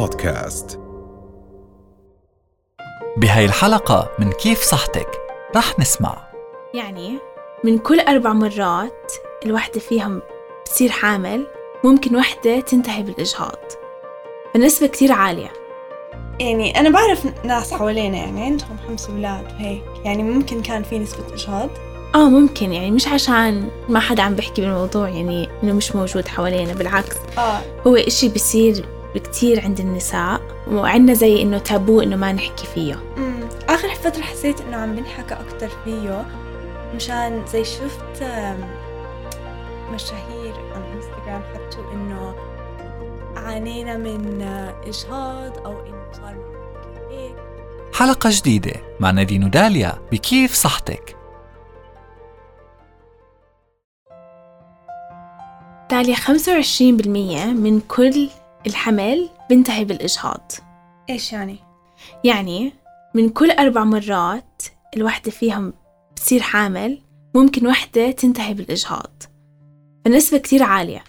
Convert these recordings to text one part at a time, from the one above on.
بودكاست. بهاي الحلقة من كيف صحتك رح نسمع. يعني من كل أربع مرات الوحدة فيهم بتصير حامل ممكن وحدة تنتهي بالإجهاض. بنسبة كتير عالية. يعني أنا بعرف ناس حوالينا يعني عندهم خمس أولاد وهيك. يعني ممكن كان في نسبة إجهاض؟ آه ممكن. يعني مش عشان ما حدا عم بيحكي بالموضوع يعني إنه مش موجود حوالينا بالعكس. آه. هو إشي بصير كتير عند النساء وعندنا زي إنه تابو إنه ما نحكي فيه. أمم. آخر فترة حسيت إنه عم بنحكى أكتر فيه مشان زي شفت مشاهير على إنستغرام حطوا إنه عانينا من آه، إجهاض أو إنه صار معنا هيك حلقة جديدة مع نادين وداليا بكيف صحتك؟ تالي 25% من كل الحمل بنتهي بالإجهاض. إيش يعني؟ يعني من كل أربع مرات الوحدة فيهم بتصير حامل ممكن وحدة تنتهي بالإجهاض. بنسبة كتير عالية.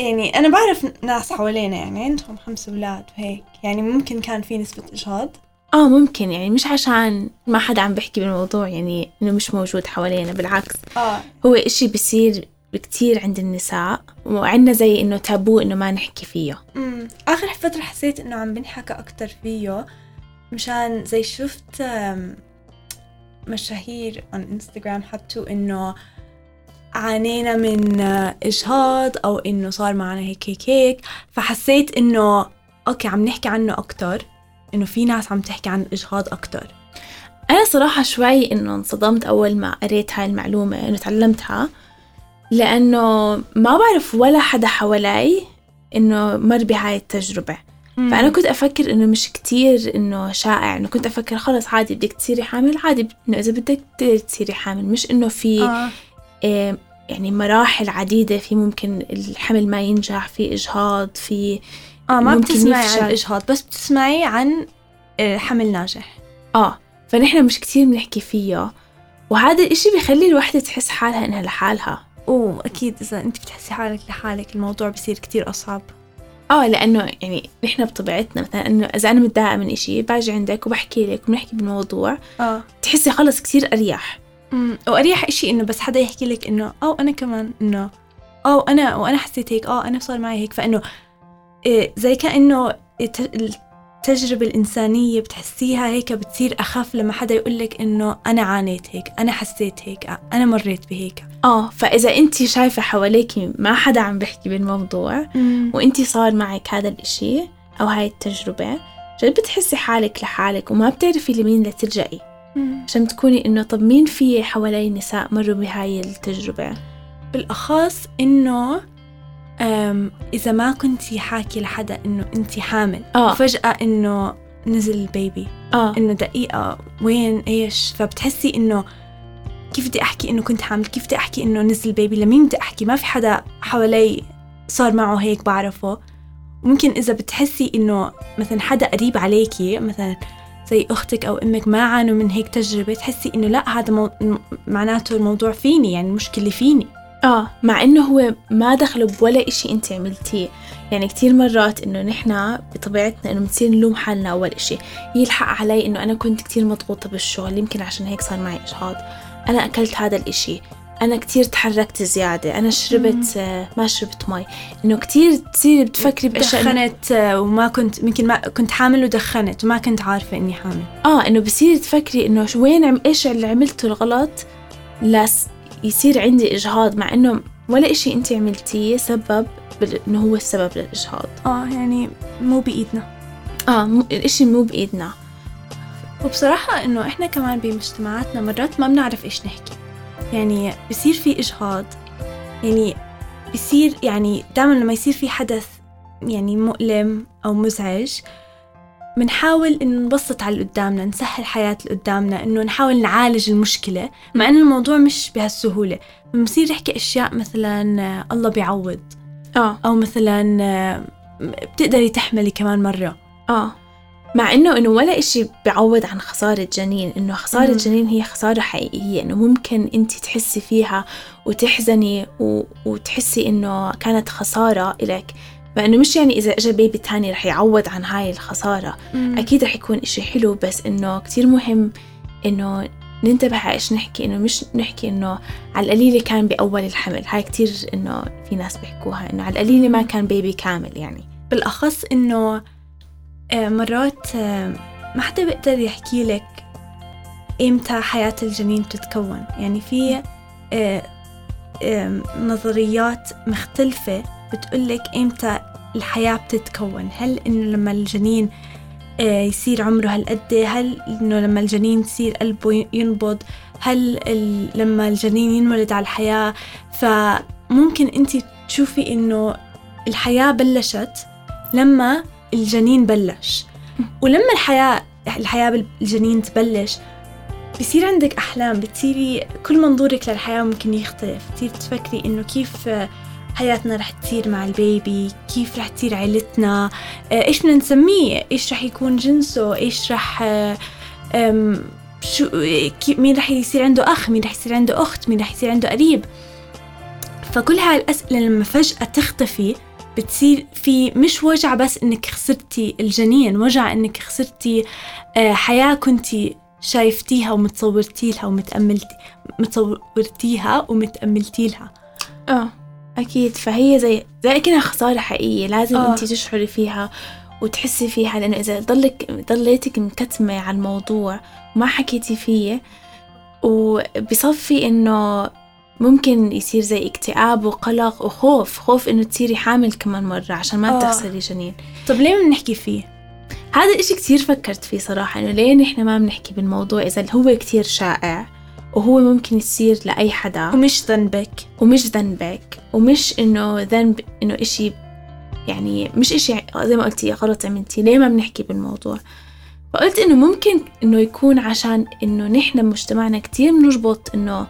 يعني أنا بعرف ناس حوالينا يعني عندهم خمس أولاد وهيك. يعني ممكن كان في نسبة إجهاض؟ آه ممكن. يعني مش عشان ما حدا عم بيحكي بالموضوع يعني إنه مش موجود حوالينا بالعكس. آه. هو إشي بصير كتير عند النساء وعندنا زي إنه تابو إنه ما نحكي فيه. أمم. آخر فترة حسيت إنه عم بنحكى أكتر فيه مشان زي شفت مشاهير على انستغرام حطوا إنه عانينا من آه، إجهاض أو إنه صار معنا هيك هيك هيك. فحسيت إنه أوكي عم نحكي عنه أكتر إنه في ناس عم تحكي عن الإجهاض أكتر. أنا صراحة شوي إنه انصدمت أول ما قريت هاي المعلومة إنه تعلمتها. لأنه ما بعرف ولا حدا حوالي إنه مر بهاي التجربة. فأنا كنت أفكر إنه مش كتير إنه شائع إنه كنت أفكر خلص عادي بدك تصيري حامل عادي إنه إذا بدك تصيري حامل. مش إنه في آه. إيه يعني مراحل عديدة في ممكن الحمل ما ينجح في إجهاض في آه ما بتسمعي يفشل. عن الإجهاض بس بتسمعي عن آه، حمل ناجح. آه فنحن مش كتير بنحكي فيه. وهذا الإشي بيخلي الوحدة تحس حالها إنها لحالها. أوه أكيد إذا أنت بتحسي حالك لحالك الموضوع بصير كتير أصعب. آه لأنه يعني نحن بطبيعتنا مثلا إنه إذا أنا متضايقة من إشي باجي عندك وبحكي لك وبنحكي بالموضوع آه. تحسي خلص كتير أريح. أمم، وأريح إشي إنه بس حدا يحكي لك إنه أو أنا كمان إنه أو أنا وأنا حسيت هيك أه أنا صار معي هيك. فإنه إيه زي كأنه الت- التجربة الإنسانية بتحسيها هيك بتصير أخف لما حدا يقول لك إنه أنا عانيت هيك أنا حسيت هيك أنا مريت بهيك. آه فإذا أنت شايفة حواليكي ما حدا عم بيحكي بالموضوع وأنت صار معك هذا الإشي أو هاي التجربة جد بتحسي حالك لحالك وما بتعرفي لمين لتلجئي. عشان تكوني إنه طب مين في حوالي نساء مروا بهاي التجربة؟ بالأخص إنه إذا ما كنتي حاكي لحدا إنه أنت حامل آه. وفجأة إنه نزل البيبي آه. إنه دقيقة وين إيش؟ فبتحسي إنه كيف بدي أحكي إنه كنت حامل؟ كيف بدي أحكي إنه نزل البيبي لمين بدي أحكي؟ ما في حدا حوالي صار معه هيك بعرفه. ممكن إذا بتحسي إنه مثلا حدا قريب عليكي مثلا زي أختك أو أمك ما عانوا من هيك تجربة تحسي إنه لا هذا مو... معناته الموضوع فيني يعني المشكلة فيني. آه مع إنه هو ما دخله بولا إشي أنت عملتيه. يعني كتير مرات إنه نحنا بطبيعتنا إنه بنصير نلوم حالنا أول إشي. يلحق علي إنه أنا كنت كتير مضغوطة بالشغل يمكن عشان هيك صار معي اجهاض أنا أكلت هذا الإشي. أنا كتير تحركت زيادة. أنا شربت آه ما شربت مي إنه كتير تصيري بتفكري بأشياء دخنت آه، وما كنت يمكن ما كنت حامل ودخنت وما كنت عارفة إني حامل. آه إنه بصير تفكري إنه وين عم إيش اللي عملته الغلط لاس يصير عندي إجهاض مع إنه ولا إشي انت عملتيه سبب بال- إنه هو السبب للإجهاض. آه يعني مو بإيدنا. آه مو الاشي مو بإيدنا. وبصراحة إنه إحنا كمان بمجتمعاتنا مرات ما بنعرف إيش نحكي. يعني بصير في إجهاض يعني بصير يعني دائما لما يصير في حدث يعني مؤلم أو مزعج بنحاول إنه نبسط على اللي قدامنا نسهل حياة اللي قدامنا إنه نحاول نعالج المشكلة مع إنه الموضوع مش بهالسهولة. بنصير نحكي أشياء مثلا آه، الله بيعوض. آه. أو مثلا آه، بتقدري تحملي كمان مرة. آه. مع إنه إنه ولا إشي بيعوض عن خسارة جنين. إنه خسارة مم. جنين هي خسارة حقيقية. إنه ممكن انت تحسي فيها وتحزني و... وتحسي إنه كانت خسارة إلك. فإنه مش يعني إذا إجا بيبي تاني رح يعوض عن هاي الخسارة. مم. أكيد رح يكون إشي حلو بس إنه كتير مهم إنه ننتبه على إيش نحكي. إنه مش نحكي إنه على القليلة كان بأول الحمل. هاي كتير إنه في ناس بيحكوها إنه على القليلة ما كان بيبي كامل يعني. بالأخص إنه آه، مرات آه، ما حدا بيقدر يحكي لك إمتى حياة الجنين بتتكون. يعني في آه، نظريات مختلفة بتقولك إمتى الحياة بتتكون. هل إنه لما الجنين آه، يصير عمره هالقد هل إنه لما الجنين يصير قلبه ينبض هل لما الجنين ينولد على الحياة فممكن أنت تشوفي إنه الحياة بلشت لما الجنين بلش. ولما الحياة الحياة بالجنين تبلش بصير عندك أحلام بتصيري كل منظورك للحياة ممكن يختلف. بتصير تفكري إنه كيف حياتنا رح تصير مع البيبي كيف رح تصير عيلتنا آه، إيش بدنا نسميه؟ إيش رح يكون جنسه؟ إيش رح آه، شو مين رح يصير عنده أخ؟ مين رح يصير عنده أخت؟ مين رح يصير عنده قريب؟ فكل هاي الأسئلة لما فجأة تختفي بتصير في مش وجع بس إنك خسرتي الجنين وجع إنك خسرتي آه، حياة كنتي شايفتيها ومتصورتي لها ومتأملتي متصورتيها ومتأملتي لها آه. أكيد فهي زي زي كأنها خسارة حقيقية لازم آه. انت تشعري فيها وتحسي فيها لأنه إذا ضلك ضليتك مكتمة على الموضوع وما حكيتي فيه وبصفي إنه ممكن يصير زي اكتئاب وقلق وخوف خوف إنه تصيري حامل كمان مرة عشان ما آه. تخسري جنين طب ليه ما بنحكي فيه؟ هذا الاشي كتير فكرت فيه صراحة إنه ليه نحن ما بنحكي بالموضوع إذا هو كتير شائع وهو ممكن يصير لأي حدا. ومش ذنبك. ومش ذنبك. ومش إنه ذنب إنه إشي يعني مش إشي زي ما قلتي غلط عملتي ليه ما بنحكي بالموضوع؟ فقلت إنه ممكن إنه يكون عشان إنه نحن بمجتمعنا كتير بنربط إنه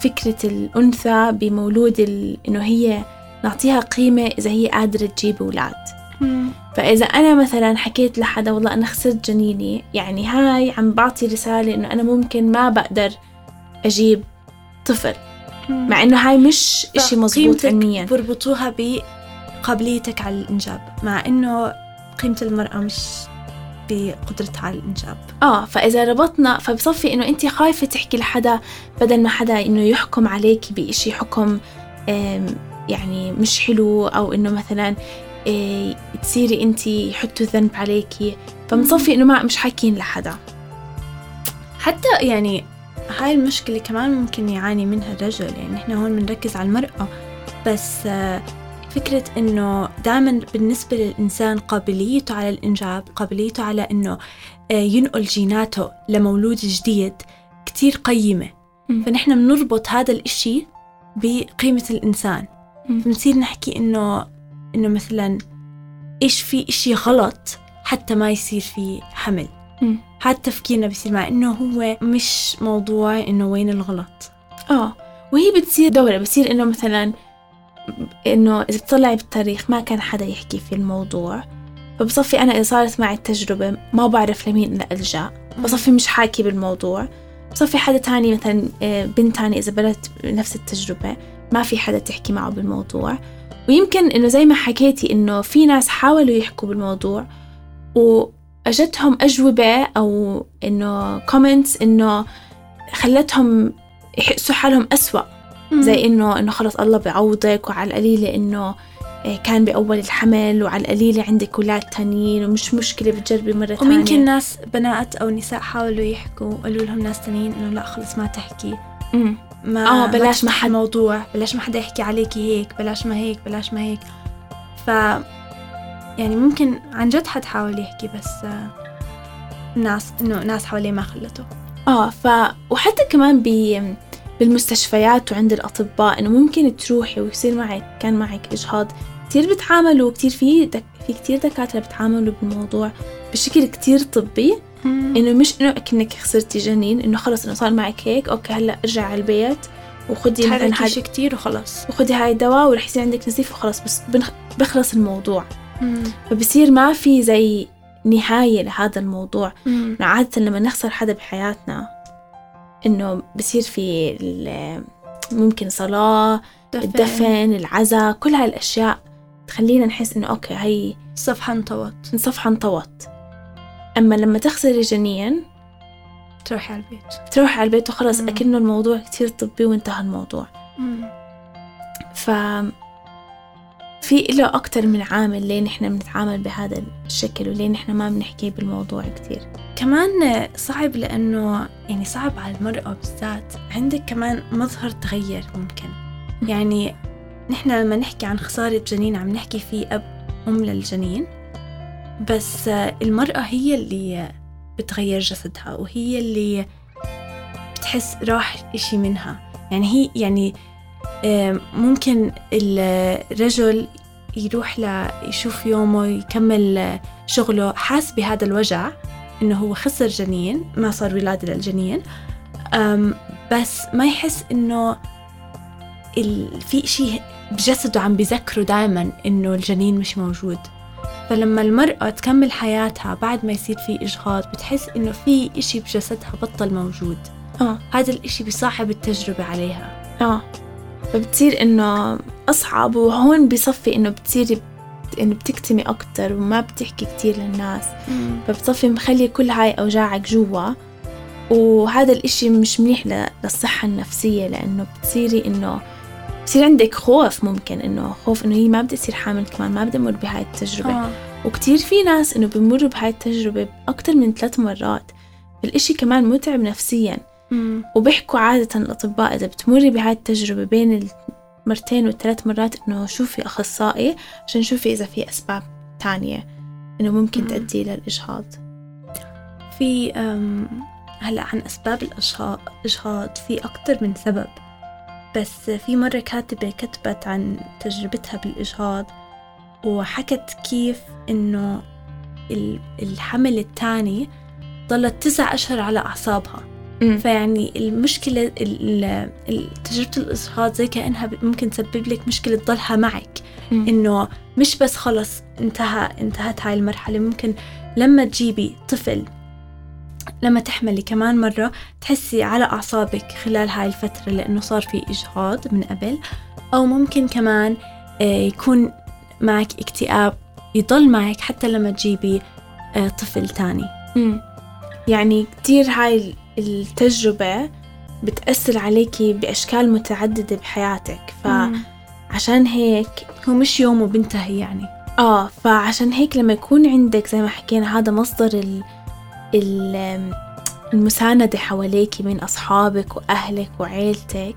فكرة الأنثى بمولود ال... إنه هي نعطيها قيمة إذا هي قادرة تجيب أولاد. فإذا أنا مثلا حكيت لحدا والله أنا خسرت جنيني يعني هاي عم بعطي رسالة إنه أنا ممكن ما بقدر أجيب طفل. مع إنه هاي مش إشي مزبوط علميا. بربطوها بقابليتك على الإنجاب مع إنه قيمة المرأة مش بقدرتها على الإنجاب. آه فإذا ربطنا فبصفي إنه أنت خايفة تحكي لحدا بدل ما حدا إنه يحكم عليك بإشي حكم يعني مش حلو أو إنه مثلا آه، تصيري أنت يحطوا الذنب عليكي فبنصفي إنه ما مش حاكين لحدا. حتى يعني هاي المشكلة كمان ممكن يعاني منها الرجل يعني إحنا هون بنركز على المرأة بس آه، فكرة إنه دائما بالنسبة للإنسان قابليته على الإنجاب قابليته على إنه آه، ينقل جيناته لمولود جديد كتير قيمة. فنحن بنربط هذا الإشي بقيمة الإنسان. بنصير نحكي إنه إنه مثلا إيش في إشي غلط حتى ما يصير في حمل. هذا تفكيرنا بيصير مع إنه هو مش موضوع إنه وين الغلط. آه وهي بتصير دورة بتصير إنه مثلا إنه إذا بتطلعي بالتاريخ ما كان حدا يحكي في الموضوع فبصفي أنا إذا صارت معي التجربة ما بعرف لمين ألجأ. بصفي مش حاكي بالموضوع. بصفي حدا تاني مثلا آه، بنت تاني إذا بلت نفس التجربة ما في حدا تحكي معه بالموضوع. ويمكن إنه زي ما حكيتي إنه في ناس حاولوا يحكوا بالموضوع واجتهم أجوبة أو إنه كومنتس إنه خلتهم يحسوا حالهم أسوأ. زي إنه إنه خلص الله بيعوضك وعلى القليلة إنه إيه، كان بأول الحمل وعلى القليلة عندك أولاد تانيين ومش مشكلة بتجربي مرة ثانية. وممكن ناس بنات أو نساء حاولوا يحكوا قالوا لهم ناس تانيين إنه لا خلص ما تحكي. ما آه، بلاش ما حد- موضوع بلاش ما حدا يحكي عليكي هيك بلاش ما هيك بلاش ما هيك. ف يعني ممكن عن جد حد حاول يحكي بس آه، ناس إنه ناس حواليه ما خلته. آه ف وحتى كمان ب بالمستشفيات وعند الأطباء إنه ممكن تروحي ويصير معك كان معك إجهاض. كتير بتعاملوا كتير في دك في كتير دكاترة بتعاملوا بالموضوع بشكل كتير طبي. إنه مش إنه كأنك خسرتي جنين إنه خلص إنه صار معك هيك okay هلأ ارجعي على البيت وخدي مثلا شي كتير وخلص. وخدي هاي الدواء ورح يصير عندك نزيف وخلص بس بنخ... بخلص الموضوع. فبصير ما في زي نهاية لهذا الموضوع. إنه عادة لما نخسر حدا بحياتنا إنه بصير في ممكن صلاة الدفن العزاء كل هاي الأشياء تخلينا نحس إنه okay هي الصفحة انطوت صفحة انطوت أما لما تخسري جنين تروحي على البيت. تروح على البيت وخلص مم. أكنه الموضوع كتير طبي وانتهى الموضوع. ف في له أكتر من عامل ليه نحن بنتعامل بهذا الشكل وليه نحن ما بنحكي بالموضوع كتير. كمان صعب لأنه يعني صعب على المرأة بالذات عندك كمان مظهر تغير ممكن. يعني نحن لما نحكي عن خسارة جنين عم نحكي في أب أم للجنين بس المرأة هي اللي بتغير جسدها وهي اللي بتحس راح إشي منها. يعني هي يعني آم، ممكن الرجل يروح ليشوف يومه يكمل شغله. حاس بهذا الوجع إنه هو خسر جنين ما صار ولادة للجنين. بس ما يحس ال... في شيء بجسده عم بذكره دائما إنه الجنين مش موجود. فلما المرأة تكمل حياتها بعد ما يصير في إجهاض بتحس إنه في إشي بجسدها بطل موجود. آه. هذا الإشي بيصعب التجربة عليها. آه. فبتصير إنه أصعب وهون بصفي إنه بتصيري إنه بتكتمي أكتر وما بتحكي كتير للناس. فبتصفي مخلي كل هاي أوجاعك جوا. وهذا الإشي مش منيح للصحة النفسية لأنه بتصيري إنه بصير عندك خوف ممكن إنه خوف إنه هي ما بدها تصير حامل كمان ما بدها أمر بهاي التجربة. آه. وكتير في ناس إنه بمروا بهاي التجربة أكتر من ثلاث مرات. الإشي كمان متعب نفسيا. مم. وبيحكوا عادة الأطباء إذا بتمري بهاي التجربة بين المرتين والثلاث مرات إنه شوفي أخصائي عشان شوفي إذا في أسباب تانية إنه ممكن مم. تؤدي للإجهاض في هلأ عن أسباب الإجهاض إجهاض في أكتر من سبب بس في مرة كاتبة كتبت عن تجربتها بالإجهاض وحكت كيف إنه ال- الحمل الثاني ضلت تسع أشهر على أعصابها فيعني المشكلة ال- ال- ال- تجربة الإجهاض زي كأنها ممكن تسبب لك مشكلة تضلها معك مم. إنه مش بس خلص انتهى انتهت هاي المرحلة ممكن لما تجيبي طفل لما تحملي كمان مرة تحسي على أعصابك خلال هاي الفترة لأنه صار في إجهاض من قبل أو ممكن كمان آه، يكون معك اكتئاب يضل معك حتى لما تجيبي آه، طفل تاني مم. يعني كتير هاي التجربة بتأثر عليكي بأشكال متعددة بحياتك فعشان هيك هو مش يوم وبنتهي يعني. آه فعشان هيك لما يكون عندك زي ما حكينا هذا مصدر ال ال المساندة حواليكي من أصحابك وأهلك وعيلتك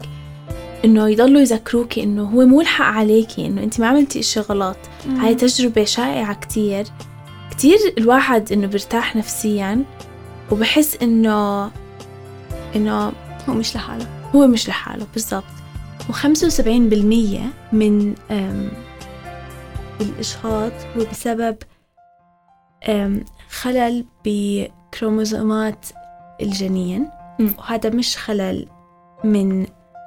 إنه يضلوا يذكروكي إنه هو مو الحق عليكي إنه أنت ما عملتي إشي غلط. هاي تجربة شائعة كتير. كتير الواحد إنه برتاح نفسيا وبحس إنه إنه هو مش لحاله هو مش لحاله بالضبط و75% من الإجهاض هو بسبب خلل بكروموزومات الجنين. وهذا مش خلل من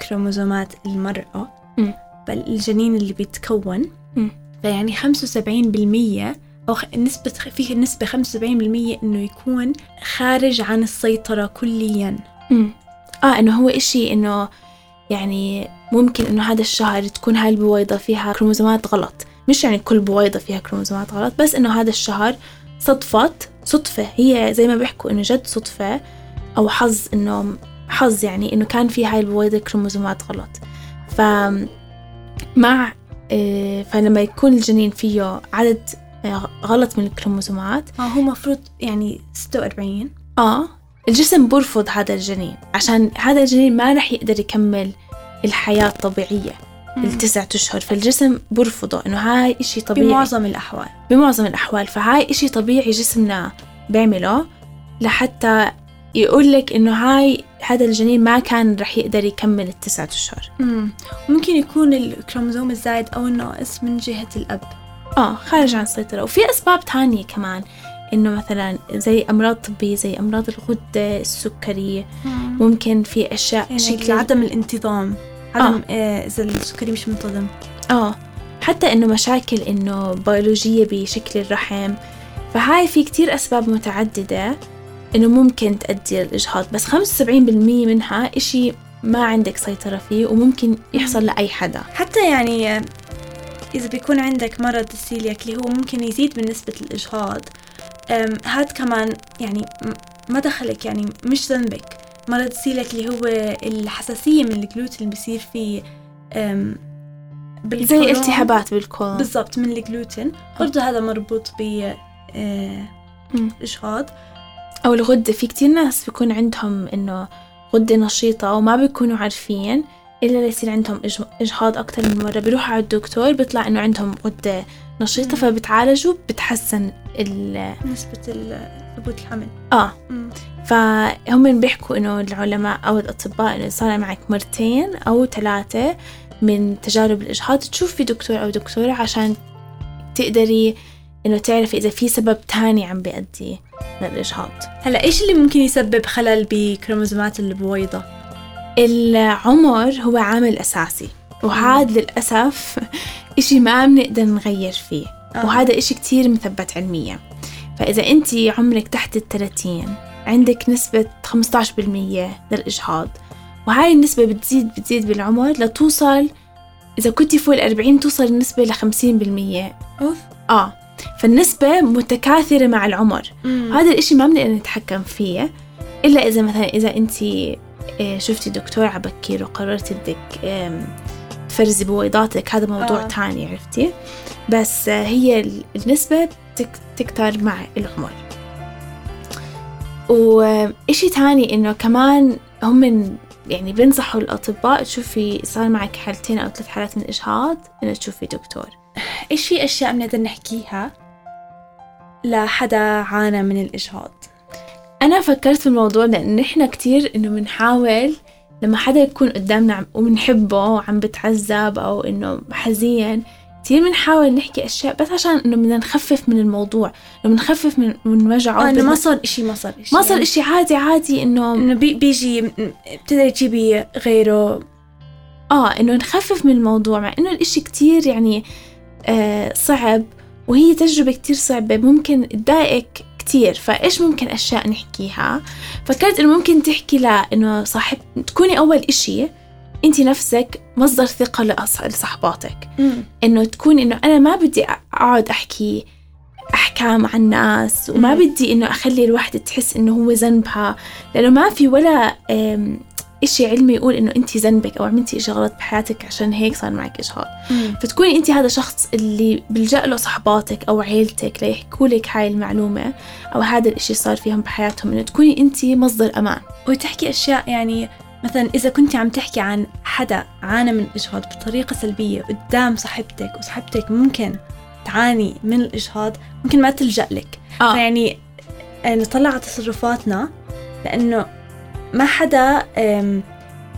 كروموزومات المرأة. بل الجنين اللي بيتكون مم. فيعني 75% أو نسبة فيه نسبة 75% إنه يكون خارج عن السيطرة كلياً آه إنه هو إشي إنه يعني ممكن إنه هذا الشهر تكون هاي البويضة فيها كروموزومات غلط. مش يعني كل بويضة فيها كروموزومات غلط بس إنه هذا الشهر صدفت صدفة. هي زي ما بيحكوا إنه جد صدفة أو حظ إنه حظ يعني إنه كان في هاي البويضة كروموزومات غلط. ف مع آه، فلما يكون الجنين فيه عدد آه، غلط من الكروموزومات آه هو مفروض يعني 46 آه الجسم برفض هذا الجنين. عشان هذا الجنين ما رح يقدر يكمل الحياة الطبيعية التسعة أشهر. فالجسم برفضه إنه هاي إشي طبيعي. بمعظم الأحوال. بمعظم الأحوال. فهاي إشي طبيعي جسمنا بيعمله لحتى يقول لك إنه هاي هذا الجنين ما كان رح يقدر يكمل التسعة أشهر. مم. ممكن يكون الكروموزوم الزايد أو الناقص من جهة الأب. آه خارج عن السيطرة وفي أسباب تانية كمان. إنه مثلا زي أمراض طبية زي أمراض الغدة السكرية. ممكن في أشياء يعني شكل عدم الانتظام. عدم آه. إذا السكري مش منتظم. آه. حتى إنه مشاكل إنه بيولوجية بشكل الرحم. فهاي في كتير أسباب متعددة إنه ممكن تؤدي للإجهاض. بس 75% منها إشي ما عندك سيطرة فيه وممكن يحصل لأي حدا. حتى يعني آه، إذا بيكون عندك مرض السيلياك اللي هو ممكن يزيد من نسبة الإجهاض هاد كمان يعني ما دخلك يعني مش ذنبك. مرض السيلياك اللي هو الحساسية من الجلوتين اللي بيصير فيه أم، زي. التهابات بالكولون. بالضبط من الجلوتين. برضه هذا مربوط ب. إجهاض أو الغدة. في كتير ناس بيكون عندهم إنه غدة نشيطة وما بيكونوا عارفين إلا ليصير عندهم إج- إجهاض أكتر من مرة. بيروحوا على الدكتور بيطلع إنه عندهم غدة نشيطة. فبتعالجوا بتحسن ال نسبة ثبوت الحمل آه مم. فهم بيحكوا إنه العلماء أو الأطباء إنه صار معك مرتين أو ثلاثة من تجارب الإجهاض تشوفي دكتور أو دكتورة عشان تقدري إنه تعرفي إذا في سبب تاني عم بيأدي للإجهاض هلا إيش اللي ممكن يسبب خلل بكروموزومات البويضة؟ العمر هو عامل أساسي وهذا للأسف إشي ما بنقدر نغير فيه. آه. وهذا إشي كتير مثبت علميا. فإذا أنت عمرك تحت الثلاثين عندك نسبة 15% للإجهاض وهاي النسبة بتزيد بتزيد بالعمر لتوصل إذا كنتي فوق الأربعين توصل النسبة لخمسين بالمية. أوف. آه. فالنسبة متكاثرة مع العمر. مم. هذا الإشي ما بنقدر نتحكم فيه إلا إذا مثلا إذا أنت آه، شفتي دكتور عبكير وقررتي بدك آم، تفرزي بويضاتك هذا موضوع آه. تاني عرفتي بس آه، هي ال- النسبة تكتر مع العمر وإشي تاني إنه كمان هم من يعني بينصحوا الأطباء تشوفي صار معك حالتين أو ثلاث حالات من الإجهاض إنه تشوفي دكتور إيش في أشياء بنقدر نحكيها لحدا عانى من الإجهاض؟ أنا فكرت في الموضوع لأن إحنا كتير إنه بنحاول لما حدا يكون قدامنا عم- وبنحبه وعم بتعذب أو إنه حزين كتير بنحاول نحكي أشياء بس عشان إنه بدنا نخفف من الموضوع إنه بنخفف من من وجعه آه إنه ما صار إشي ما صار إشي. ما صار إشي عادي عادي إنه إنه بي بيجي بتقدري تجيبي غيره. آه إنه نخفف من الموضوع مع إنه الإشي كتير يعني آه صعب وهي تجربة كتير صعبة. ممكن تضايقك كتير فإيش ممكن أشياء نحكيها؟ فكرت إنه ممكن تحكي لا إنه صاحب تكوني أول إشي أنت نفسك مصدر ثقة لأص- لصحباتك إنه تكون إنه أنا ما بدي أقعد أحكي أحكام عن الناس وما. بدي إنه أخلي الوحدة تحس إنه هو ذنبها لأنه ما في ولا إشي علمي يقول إنه أنت ذنبك أو عملتي إشي غلط بحياتك عشان هيك صار معك إجهاض فتكوني أنت هذا الشخص اللي بلجأ له صحباتك أو عيلتك ليحكوا لك هاي المعلومة أو هذا الإشي صار فيهم بحياتهم إنه تكوني أنت مصدر أمان. وتحكي أشياء يعني مثلا إذا كنت عم تحكي عن حدا عانى من الإجهاض بطريقة سلبية قدام صاحبتك وصاحبتك ممكن تعاني من الإجهاض ممكن ما تلجأ لك. آه. فيعني آه، نطلع على تصرفاتنا لأنه ما حدا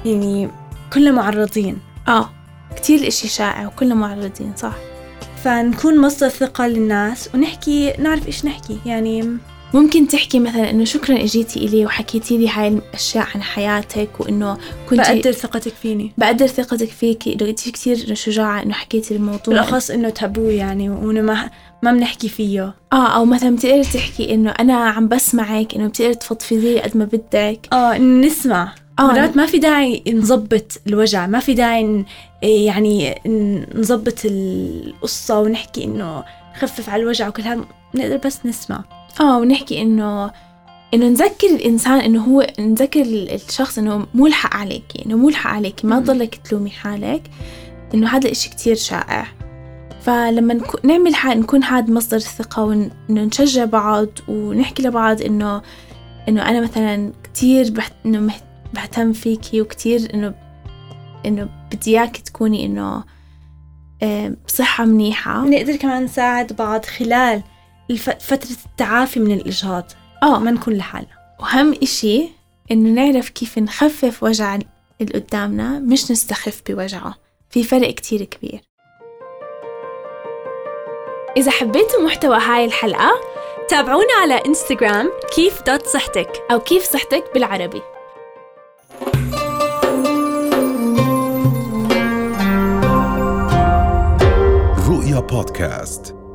يعني كلنا معرضين. آه. كتير الإشي شائع وكلنا معرضين صح. فنكون مصدر ثقة للناس ونحكي نعرف إيش نحكي. يعني ممكن تحكي مثلا إنه شكرا إجيتي إلي وحكيتي لي هاي الأشياء عن حياتك وإنه كنت بقدر ثقتك فيني. بقدر ثقتك فيكي. انه انت كثير شجاعة إنه حكيتي الموضوع. بالأخص إنه تابو يعني وإنه ما ما بنحكي فيه. آه أو مثلا بتقدر تحكي إنه أنا عم بسمعك إنه بتقدر تفضفضي قد ما بدك. آه نسمع. آه. مرات ما في داعي نظبط الوجع ما في داعي ن- يعني نظبط القصة ونحكي إنه نخفف على الوجع وكل هذا. نقدر بس نسمع. آه ونحكي إنه إنه نذكر الإنسان إنه هو نذكر الشخص إنه مو الحق عليكي إنه مو الحق عليكي ما. تضلك تلومي حالك. إنه هذا الاشي كتير شائع. فلما نعمل حال نكون هذا مصدر الثقة وإنه نشجع بعض ونحكي لبعض إنه إنه أنا مثلا كتير بحت إنه بهتم فيكي وكتير إنه إنه بدي إياك تكوني إنه بصحة منيحة. نقدر كمان نساعد بعض خلال. فترة التعافي من الإجهاض. آه. ما نكون لحالنا. وأهم إشي إنه نعرف كيف نخفف وجع اللي قدامنا مش نستخف بوجعه. في فرق كتير كبير. إذا حبيتوا محتوى هاي الحلقة تابعونا على إنستغرام كيف دوت صحتك أو كيف صحتك بالعربي. رؤيا بودكاست.